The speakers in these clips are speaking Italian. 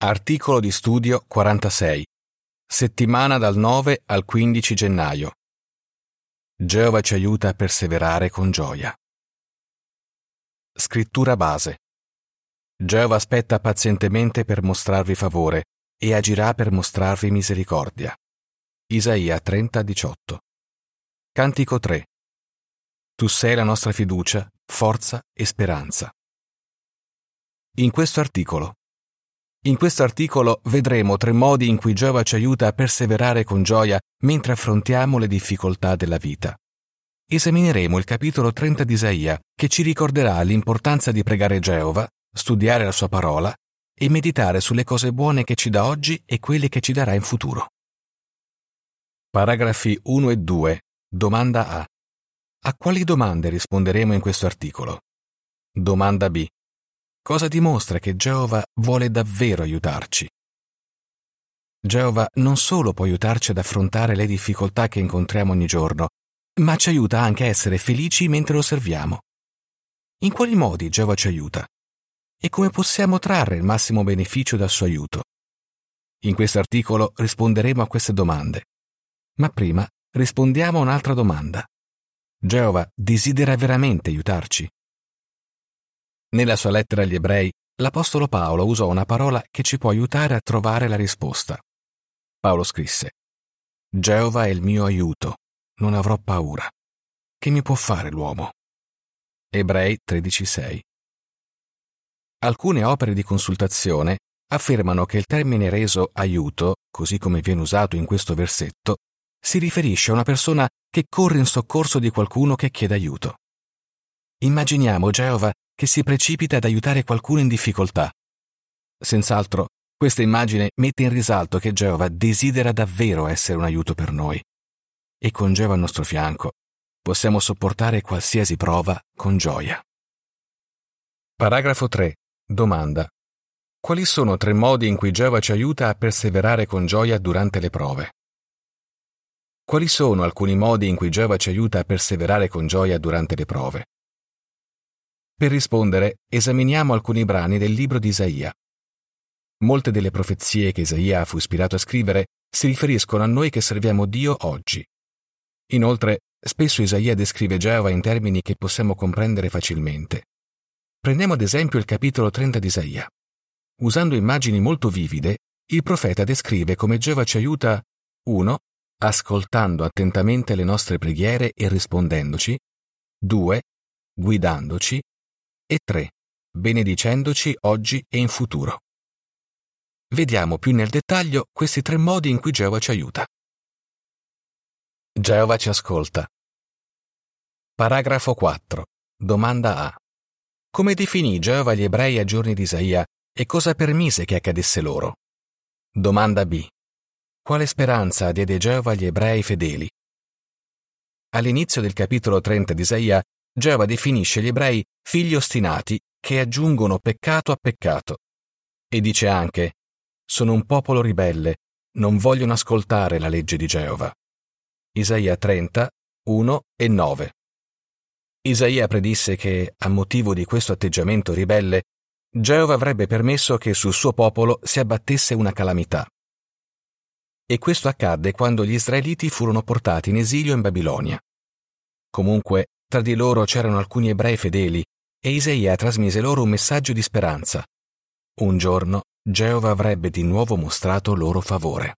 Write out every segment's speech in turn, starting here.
Articolo di studio 46. Settimana dal 9 al 15 gennaio. Geova ci aiuta a perseverare con gioia. Scrittura base. Geova aspetta pazientemente per mostrarvi favore e agirà per mostrarvi misericordia. Isaia 30, 18. Cantico 3. Tu sei la nostra fiducia, forza e speranza. In questo articolo in questo articolo vedremo tre modi in cui Geova ci aiuta a perseverare con gioia mentre affrontiamo le difficoltà della vita. Esamineremo il capitolo 30 di Isaia, che ci ricorderà l'importanza di pregare Geova, studiare la sua parola e meditare sulle cose buone che ci dà oggi e quelle che ci darà in futuro. Paragrafi 1 e 2. Domanda A. A quali domande risponderemo in questo articolo? Domanda B. Cosa dimostra che Geova vuole davvero aiutarci? Geova non solo può aiutarci ad affrontare le difficoltà che incontriamo ogni giorno, ma ci aiuta anche a essere felici mentre lo serviamo. In quali modi Geova ci aiuta? E come possiamo trarre il massimo beneficio dal suo aiuto? In questo articolo risponderemo a queste domande. Ma prima rispondiamo a un'altra domanda. Geova desidera veramente aiutarci? Nella sua lettera agli ebrei, l'Apostolo Paolo usò una parola che ci può aiutare a trovare la risposta. Paolo scrisse, Geova è il mio aiuto, non avrò paura. Che mi può fare l'uomo? Ebrei 13:6 Alcune opere di consultazione affermano che il termine reso aiuto, così come viene usato in questo versetto, si riferisce a una persona che corre in soccorso di qualcuno che chiede aiuto. Immaginiamo Geova che si precipita ad aiutare qualcuno in difficoltà. Senz'altro, questa immagine mette in risalto che Geova desidera davvero essere un aiuto per noi. E con Geova al nostro fianco possiamo sopportare qualsiasi prova con gioia. Paragrafo 3. Domanda. Quali sono tre modi in cui Geova ci aiuta a perseverare con gioia durante le prove? Quali sono alcuni modi in cui Geova ci aiuta a perseverare con gioia durante le prove? Per rispondere, esaminiamo alcuni brani del libro di Isaia. Molte delle profezie che Isaia fu ispirato a scrivere si riferiscono a noi che serviamo Dio oggi. Inoltre, spesso Isaia descrive Geova in termini che possiamo comprendere facilmente. Prendiamo ad esempio il capitolo 30 di Isaia. Usando immagini molto vivide, il profeta descrive come Geova ci aiuta 1. ascoltando attentamente le nostre preghiere e rispondendoci, 2. guidandoci e 3. Benedicendoci oggi e in futuro. Vediamo più nel dettaglio questi tre modi in cui Geova ci aiuta. Geova ci ascolta. Paragrafo 4. Domanda A. Come definì Geova gli ebrei a giorni di Isaia e cosa permise che accadesse loro? Domanda B. Quale speranza diede Geova agli ebrei fedeli? All'inizio del capitolo 30 di Isaia Geova definisce gli ebrei figli ostinati che aggiungono peccato a peccato. E dice anche, sono un popolo ribelle, non vogliono ascoltare la legge di Geova. Isaia 30, 1 e 9. Isaia predisse che, a motivo di questo atteggiamento ribelle, Geova avrebbe permesso che sul suo popolo si abbattesse una calamità. E questo accadde quando gli israeliti furono portati in esilio in Babilonia. Comunque, tra di loro c'erano alcuni ebrei fedeli e Isaia trasmise loro un messaggio di speranza. Un giorno Geova avrebbe di nuovo mostrato loro favore.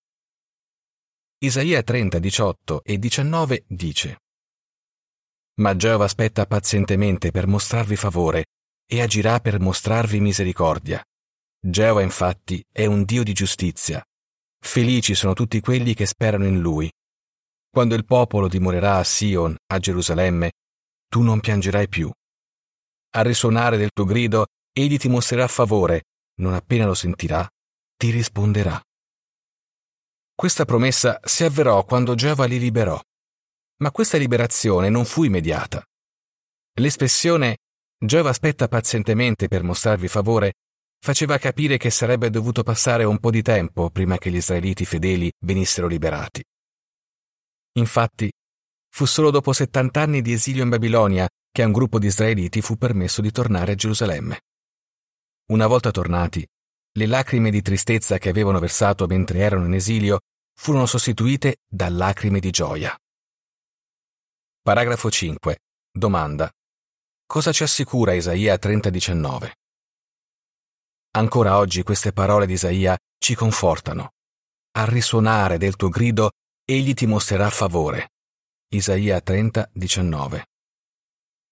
Isaia 30, 18 e 19 dice Ma Geova aspetta pazientemente per mostrarvi favore e agirà per mostrarvi misericordia. Geova infatti è un Dio di giustizia. Felici sono tutti quelli che sperano in Lui. Quando il popolo dimorerà a Sion, a Gerusalemme, tu non piangerai più. Al risuonare del tuo grido, egli ti mostrerà favore, non appena lo sentirà, ti risponderà. Questa promessa si avverò quando Geova li liberò. Ma questa liberazione non fu immediata. L'espressione Geova aspetta pazientemente per mostrarvi favore faceva capire che sarebbe dovuto passare un po' di tempo prima che gli israeliti fedeli venissero liberati. Infatti, Fu solo dopo 70 anni di esilio in Babilonia che a un gruppo di israeliti fu permesso di tornare a Gerusalemme. Una volta tornati, le lacrime di tristezza che avevano versato mentre erano in esilio furono sostituite da lacrime di gioia. Paragrafo 5. Domanda. Cosa ci assicura Isaia 30:19? Ancora oggi queste parole di Isaia ci confortano. Al risuonare del tuo grido, egli ti mostrerà favore. Isaia 30:19.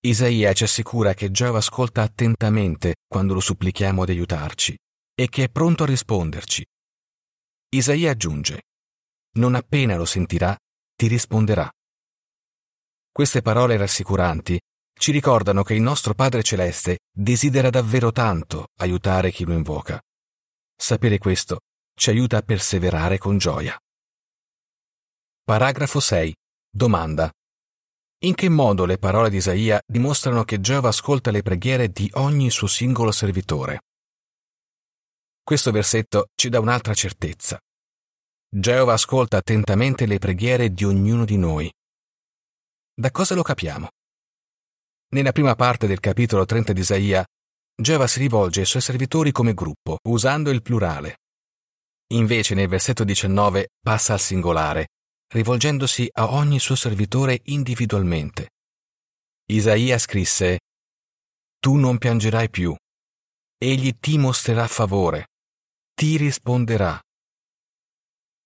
Isaia ci assicura che Giova ascolta attentamente quando lo supplichiamo di aiutarci e che è pronto a risponderci. Isaia aggiunge, non appena lo sentirà, ti risponderà. Queste parole rassicuranti ci ricordano che il nostro Padre Celeste desidera davvero tanto aiutare chi lo invoca. Sapere questo ci aiuta a perseverare con gioia. Paragrafo 6. Domanda. In che modo le parole di Isaia dimostrano che Giova ascolta le preghiere di ogni suo singolo servitore? Questo versetto ci dà un'altra certezza. Geova ascolta attentamente le preghiere di ognuno di noi. Da cosa lo capiamo? Nella prima parte del capitolo 30 di Isaia, Geova si rivolge ai suoi servitori come gruppo, usando il plurale. Invece nel versetto 19 passa al singolare, rivolgendosi a ogni suo servitore individualmente. Isaia scrisse, Tu non piangerai più, egli ti mostrerà favore, ti risponderà.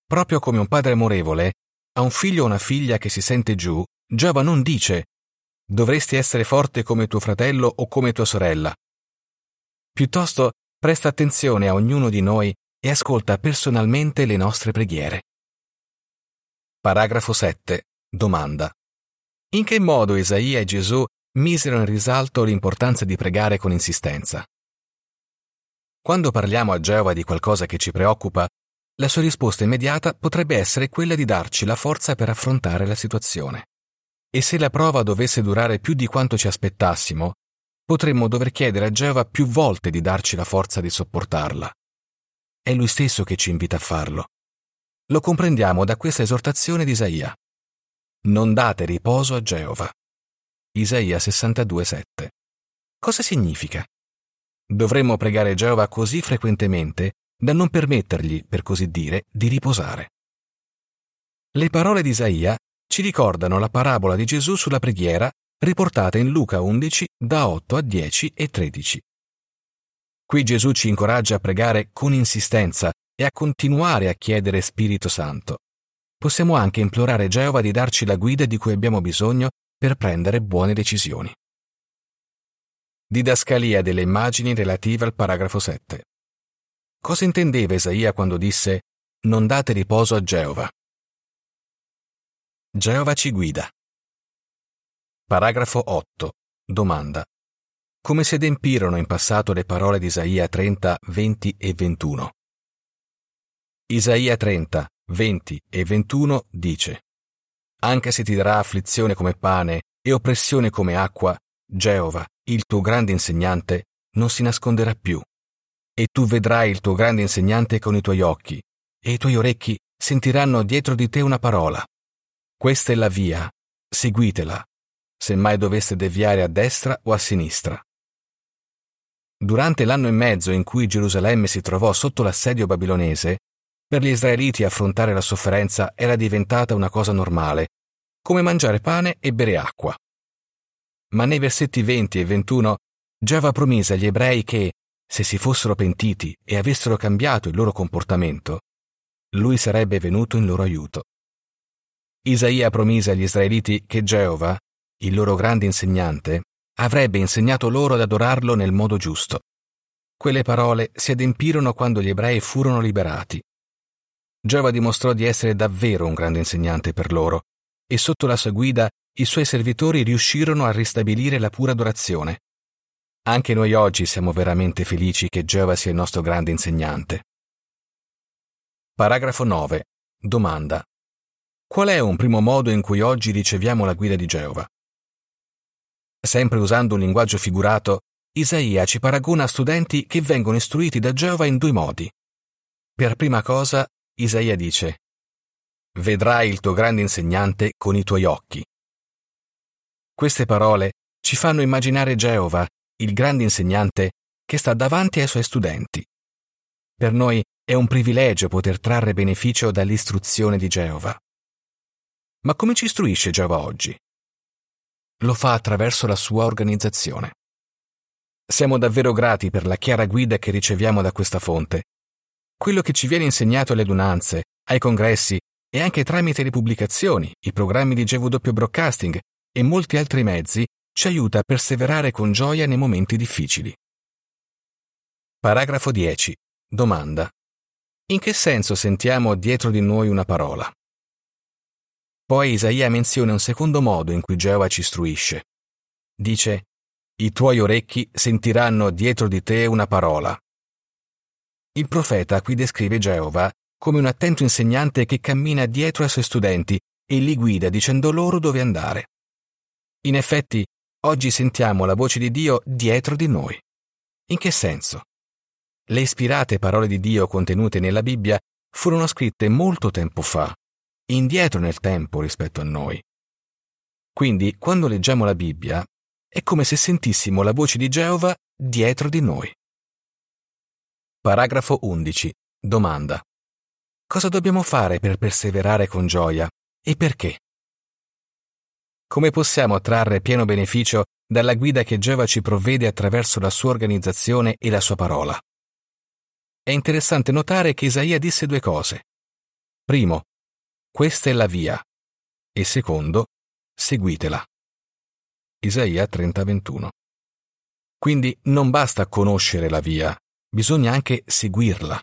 Proprio come un padre amorevole, a un figlio o una figlia che si sente giù, Giova non dice dovresti essere forte come tuo fratello o come tua sorella. Piuttosto presta attenzione a ognuno di noi e ascolta personalmente le nostre preghiere. Paragrafo 7. Domanda. In che modo Isaia e Gesù misero in risalto l'importanza di pregare con insistenza? Quando parliamo a Geova di qualcosa che ci preoccupa, la sua risposta immediata potrebbe essere quella di darci la forza per affrontare la situazione. E se la prova dovesse durare più di quanto ci aspettassimo, potremmo dover chiedere a Geova più volte di darci la forza di sopportarla. È lui stesso che ci invita a farlo. Lo comprendiamo da questa esortazione di Isaia. Non date riposo a Geova. Isaia 62,7. Cosa significa? Dovremmo pregare Geova così frequentemente da non permettergli, per così dire, di riposare. Le parole di Isaia ci ricordano la parabola di Gesù sulla preghiera riportata in Luca 11 da 8 a 10 e 13. Qui Gesù ci incoraggia a pregare con insistenza e a continuare a chiedere Spirito Santo. Possiamo anche implorare Geova di darci la guida di cui abbiamo bisogno per prendere buone decisioni. Didascalia delle immagini relative al paragrafo 7. Cosa intendeva Isaia quando disse Non date riposo a Geova? Geova ci guida. Paragrafo 8. Domanda. Come si adempirono in passato le parole di Isaia 30, 20 e 21? Isaia 30, 20 e 21 dice Anche se ti darà afflizione come pane e oppressione come acqua, Geova, il tuo grande insegnante, non si nasconderà più. E tu vedrai il tuo grande insegnante con i tuoi occhi, e i tuoi orecchi sentiranno dietro di te una parola. Questa è la via, seguitela, se mai doveste deviare a destra o a sinistra. Durante l'anno e mezzo in cui Gerusalemme si trovò sotto l'assedio babilonese, per gli israeliti affrontare la sofferenza era diventata una cosa normale, come mangiare pane e bere acqua. Ma nei versetti 20 e 21 Giava promise agli ebrei che, se si fossero pentiti e avessero cambiato il loro comportamento, lui sarebbe venuto in loro aiuto. Isaia promise agli israeliti che Geova, il loro grande insegnante, avrebbe insegnato loro ad adorarlo nel modo giusto. Quelle parole si adempirono quando gli ebrei furono liberati. Geova dimostrò di essere davvero un grande insegnante per loro, e sotto la sua guida i suoi servitori riuscirono a ristabilire la pura adorazione. Anche noi oggi siamo veramente felici che Geova sia il nostro grande insegnante. Paragrafo 9. Domanda. Qual è un primo modo in cui oggi riceviamo la guida di Geova? Sempre usando un linguaggio figurato, Isaia ci paragona a studenti che vengono istruiti da Geova in due modi. Per prima cosa, Isaia dice, Vedrai il tuo grande insegnante con i tuoi occhi. Queste parole ci fanno immaginare Geova, il grande insegnante, che sta davanti ai suoi studenti. Per noi è un privilegio poter trarre beneficio dall'istruzione di Geova. Ma come ci istruisce Geova oggi? Lo fa attraverso la sua organizzazione. Siamo davvero grati per la chiara guida che riceviamo da questa fonte. Quello che ci viene insegnato alle adunanze, ai congressi e anche tramite le pubblicazioni, i programmi di GW Broadcasting e molti altri mezzi ci aiuta a perseverare con gioia nei momenti difficili. Paragrafo 10. Domanda. In che senso sentiamo dietro di noi una parola? Poi Isaia menziona un secondo modo in cui Geova ci istruisce. Dice, i tuoi orecchi sentiranno dietro di te una parola. Il profeta qui descrive Geova come un attento insegnante che cammina dietro ai suoi studenti e li guida dicendo loro dove andare. In effetti, oggi sentiamo la voce di Dio dietro di noi. In che senso? Le ispirate parole di Dio contenute nella Bibbia furono scritte molto tempo fa, indietro nel tempo rispetto a noi. Quindi, quando leggiamo la Bibbia, è come se sentissimo la voce di Geova dietro di noi. Paragrafo 11. Domanda. Cosa dobbiamo fare per perseverare con gioia e perché? Come possiamo trarre pieno beneficio dalla guida che Geova ci provvede attraverso la sua organizzazione e la sua parola? È interessante notare che Isaia disse due cose. Primo, questa è la via. E secondo, seguitela. Isaia 30:21. Quindi non basta conoscere la via, bisogna anche seguirla.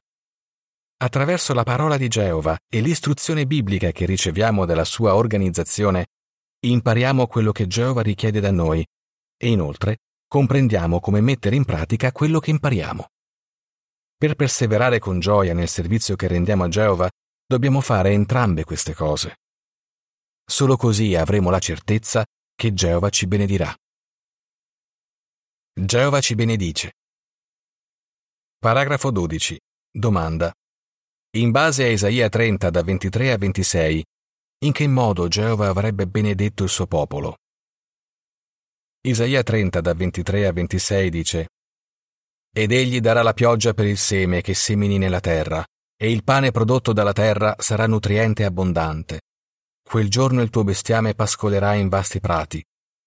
Attraverso la parola di Geova e l'istruzione biblica che riceviamo dalla sua organizzazione, impariamo quello che Geova richiede da noi e inoltre comprendiamo come mettere in pratica quello che impariamo. Per perseverare con gioia nel servizio che rendiamo a Geova, dobbiamo fare entrambe queste cose. Solo così avremo la certezza che Geova ci benedirà. Geova ci benedice. Paragrafo 12. Domanda. In base a Isaia 30 da 23 a 26, in che modo Geova avrebbe benedetto il suo popolo? Isaia 30 da 23 a 26 dice ed egli darà la pioggia per il seme che semini nella terra, e il pane prodotto dalla terra sarà nutriente e abbondante. Quel giorno il tuo bestiame pascolerà in vasti prati.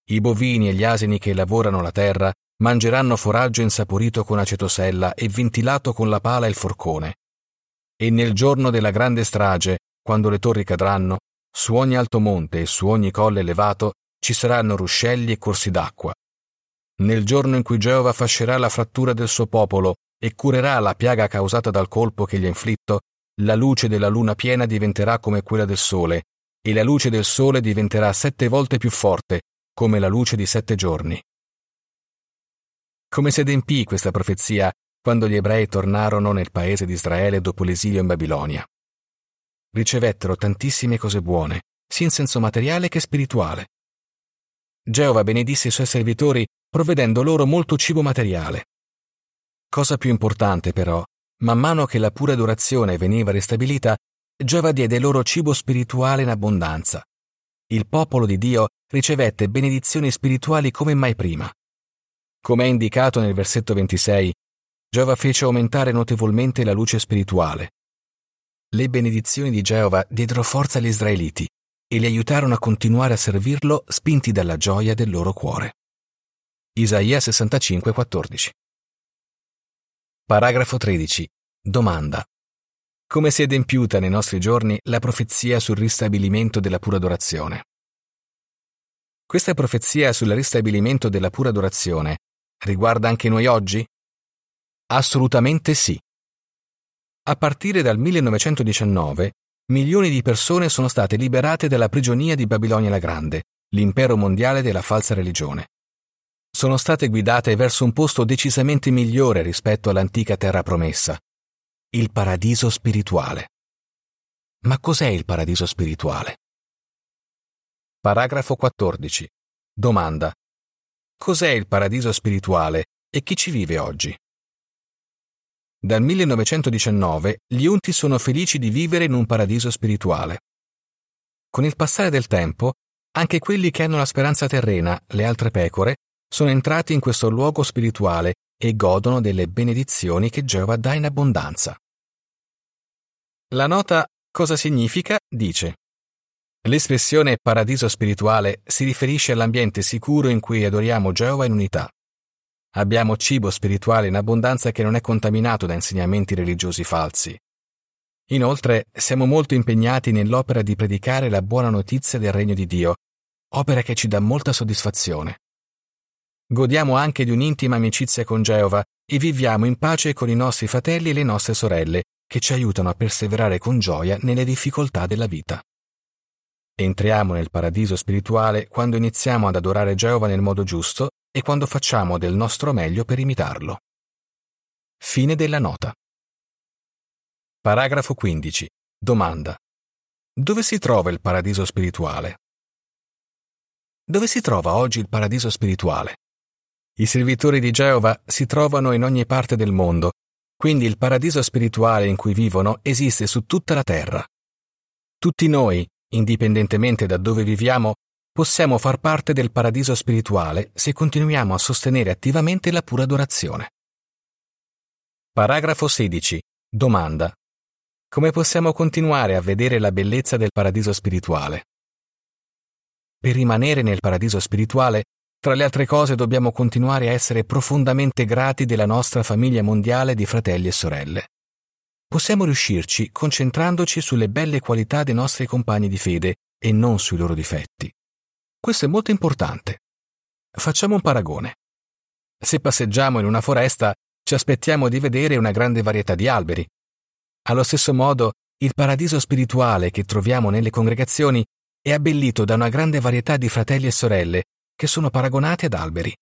I bovini e gli asini che lavorano la terra mangeranno foraggio insaporito con acetosella e ventilato con la pala e il forcone. E nel giorno della grande strage, quando le torri cadranno, su ogni alto monte e su ogni colle elevato ci saranno ruscelli e corsi d'acqua, nel giorno in cui Geova fascerà la frattura del suo popolo e curerà la piaga causata dal colpo che gli ha inflitto, la luce della luna piena diventerà come quella del sole, e la luce del sole diventerà sette volte più forte, come la luce di sette giorni. Come si adempì questa profezia quando gli ebrei tornarono nel paese di Israele dopo l'esilio in Babilonia? Ricevettero tantissime cose buone, sia in senso materiale che spirituale. Geova benedisse i suoi servitori provvedendo loro molto cibo materiale. Cosa più importante però, man mano che la pura adorazione veniva ristabilita, Geova diede loro cibo spirituale in abbondanza. Il popolo di Dio ricevette benedizioni spirituali come mai prima. Come è indicato nel versetto 26, Geova fece aumentare notevolmente la luce spirituale. Le benedizioni di Geova diedero forza agli israeliti e li aiutarono a continuare a servirlo spinti dalla gioia del loro cuore. Isaia 65:14. Paragrafo 13. Domanda. Come si è adempiuta nei nostri giorni la profezia sul ristabilimento della pura adorazione? Questa profezia sul ristabilimento della pura adorazione riguarda anche noi oggi? Assolutamente sì. A partire dal 1919, milioni di persone sono state liberate dalla prigionia di Babilonia la Grande, l'impero mondiale della falsa religione sono state guidate verso un posto decisamente migliore rispetto all'antica terra promessa, il paradiso spirituale. Ma cos'è il paradiso spirituale? Paragrafo 14. Domanda. Cos'è il paradiso spirituale e chi ci vive oggi? Dal 1919 gli unti sono felici di vivere in un paradiso spirituale. Con il passare del tempo, anche quelli che hanno la speranza terrena, le altre pecore, sono entrati in questo luogo spirituale e godono delle benedizioni che Geova dà in abbondanza. La nota Cosa significa? dice L'espressione paradiso spirituale si riferisce all'ambiente sicuro in cui adoriamo Geova in unità. Abbiamo cibo spirituale in abbondanza che non è contaminato da insegnamenti religiosi falsi. Inoltre, siamo molto impegnati nell'opera di predicare la buona notizia del regno di Dio, opera che ci dà molta soddisfazione. Godiamo anche di un'intima amicizia con Geova e viviamo in pace con i nostri fratelli e le nostre sorelle, che ci aiutano a perseverare con gioia nelle difficoltà della vita. Entriamo nel paradiso spirituale quando iniziamo ad adorare Geova nel modo giusto e quando facciamo del nostro meglio per imitarlo. Fine della nota. Paragrafo 15. Domanda. Dove si trova il paradiso spirituale? Dove si trova oggi il paradiso spirituale? I servitori di Geova si trovano in ogni parte del mondo, quindi il paradiso spirituale in cui vivono esiste su tutta la terra. Tutti noi, indipendentemente da dove viviamo, possiamo far parte del paradiso spirituale se continuiamo a sostenere attivamente la pura adorazione. Paragrafo 16. Domanda. Come possiamo continuare a vedere la bellezza del paradiso spirituale? Per rimanere nel paradiso spirituale, tra le altre cose dobbiamo continuare a essere profondamente grati della nostra famiglia mondiale di fratelli e sorelle possiamo riuscirci concentrandoci sulle belle qualità dei nostri compagni di fede e non sui loro difetti. Questo è molto importante. Facciamo un paragone. Se passeggiamo in una foresta, ci aspettiamo di vedere una grande varietà di alberi. Allo stesso modo, il paradiso spirituale che troviamo nelle congregazioni è abbellito da una grande varietà di fratelli e sorelle che sono paragonati ad alberi.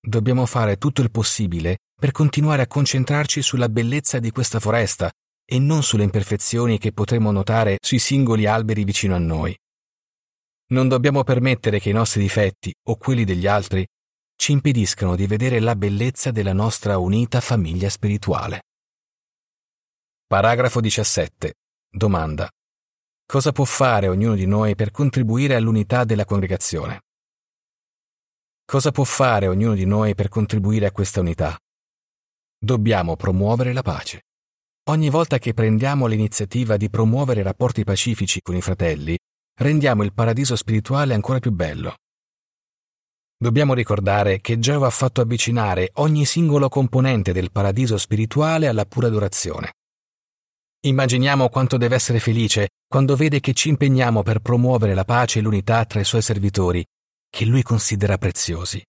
Dobbiamo fare tutto il possibile per continuare a concentrarci sulla bellezza di questa foresta e non sulle imperfezioni che potremo notare sui singoli alberi vicino a noi. Non dobbiamo permettere che i nostri difetti o quelli degli altri ci impediscano di vedere la bellezza della nostra unita famiglia spirituale. Paragrafo 17. Domanda. Cosa può fare ognuno di noi per contribuire all'unità della congregazione? Cosa può fare ognuno di noi per contribuire a questa unità? Dobbiamo promuovere la pace. Ogni volta che prendiamo l'iniziativa di promuovere rapporti pacifici con i fratelli, rendiamo il paradiso spirituale ancora più bello. Dobbiamo ricordare che Geova ha fatto avvicinare ogni singolo componente del paradiso spirituale alla pura adorazione. Immaginiamo quanto deve essere felice quando vede che ci impegniamo per promuovere la pace e l'unità tra i suoi servitori, che lui considera preziosi.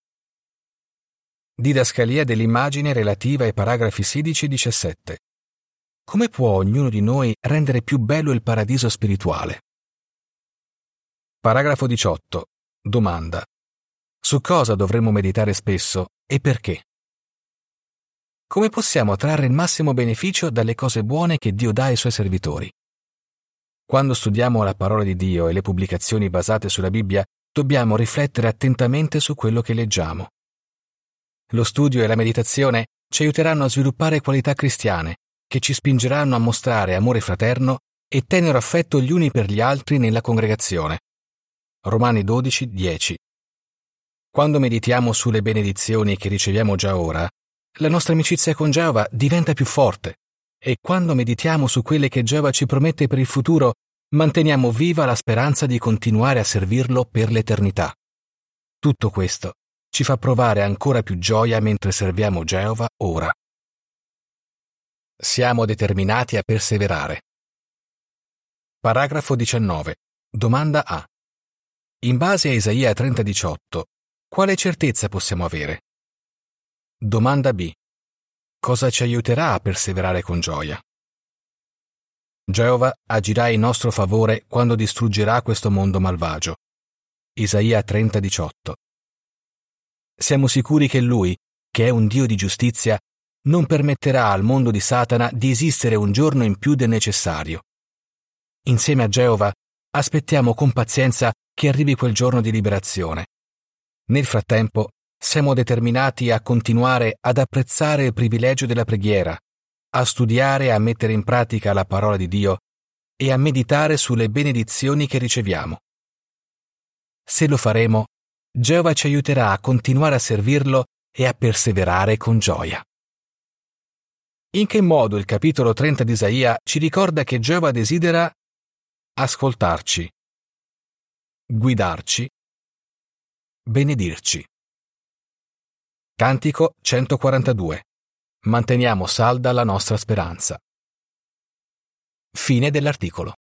Didascalia dell'immagine relativa ai paragrafi 16 e 17. Come può ognuno di noi rendere più bello il paradiso spirituale? Paragrafo 18. Domanda. Su cosa dovremmo meditare spesso e perché? Come possiamo trarre il massimo beneficio dalle cose buone che Dio dà ai suoi servitori? Quando studiamo la parola di Dio e le pubblicazioni basate sulla Bibbia, dobbiamo riflettere attentamente su quello che leggiamo. Lo studio e la meditazione ci aiuteranno a sviluppare qualità cristiane che ci spingeranno a mostrare amore fraterno e tenero affetto gli uni per gli altri nella congregazione. Romani 12, 10. Quando meditiamo sulle benedizioni che riceviamo già ora, la nostra amicizia con Geova diventa più forte e quando meditiamo su quelle che Geova ci promette per il futuro, manteniamo viva la speranza di continuare a servirlo per l'eternità. Tutto questo ci fa provare ancora più gioia mentre serviamo Geova ora. Siamo determinati a perseverare. Paragrafo 19. Domanda A. In base a Isaia 30:18, quale certezza possiamo avere? Domanda B. Cosa ci aiuterà a perseverare con gioia? Geova agirà in nostro favore quando distruggerà questo mondo malvagio. Isaia 30:18. Siamo sicuri che Lui, che è un Dio di giustizia, non permetterà al mondo di Satana di esistere un giorno in più del necessario. Insieme a Geova aspettiamo con pazienza che arrivi quel giorno di liberazione. Nel frattempo siamo determinati a continuare ad apprezzare il privilegio della preghiera, a studiare e a mettere in pratica la parola di Dio e a meditare sulle benedizioni che riceviamo. Se lo faremo, Geova ci aiuterà a continuare a servirlo e a perseverare con gioia. In che modo il capitolo 30 di Isaia ci ricorda che Geova desidera ascoltarci, guidarci, benedirci. Cantico 142. Manteniamo salda la nostra speranza. Fine dell'articolo.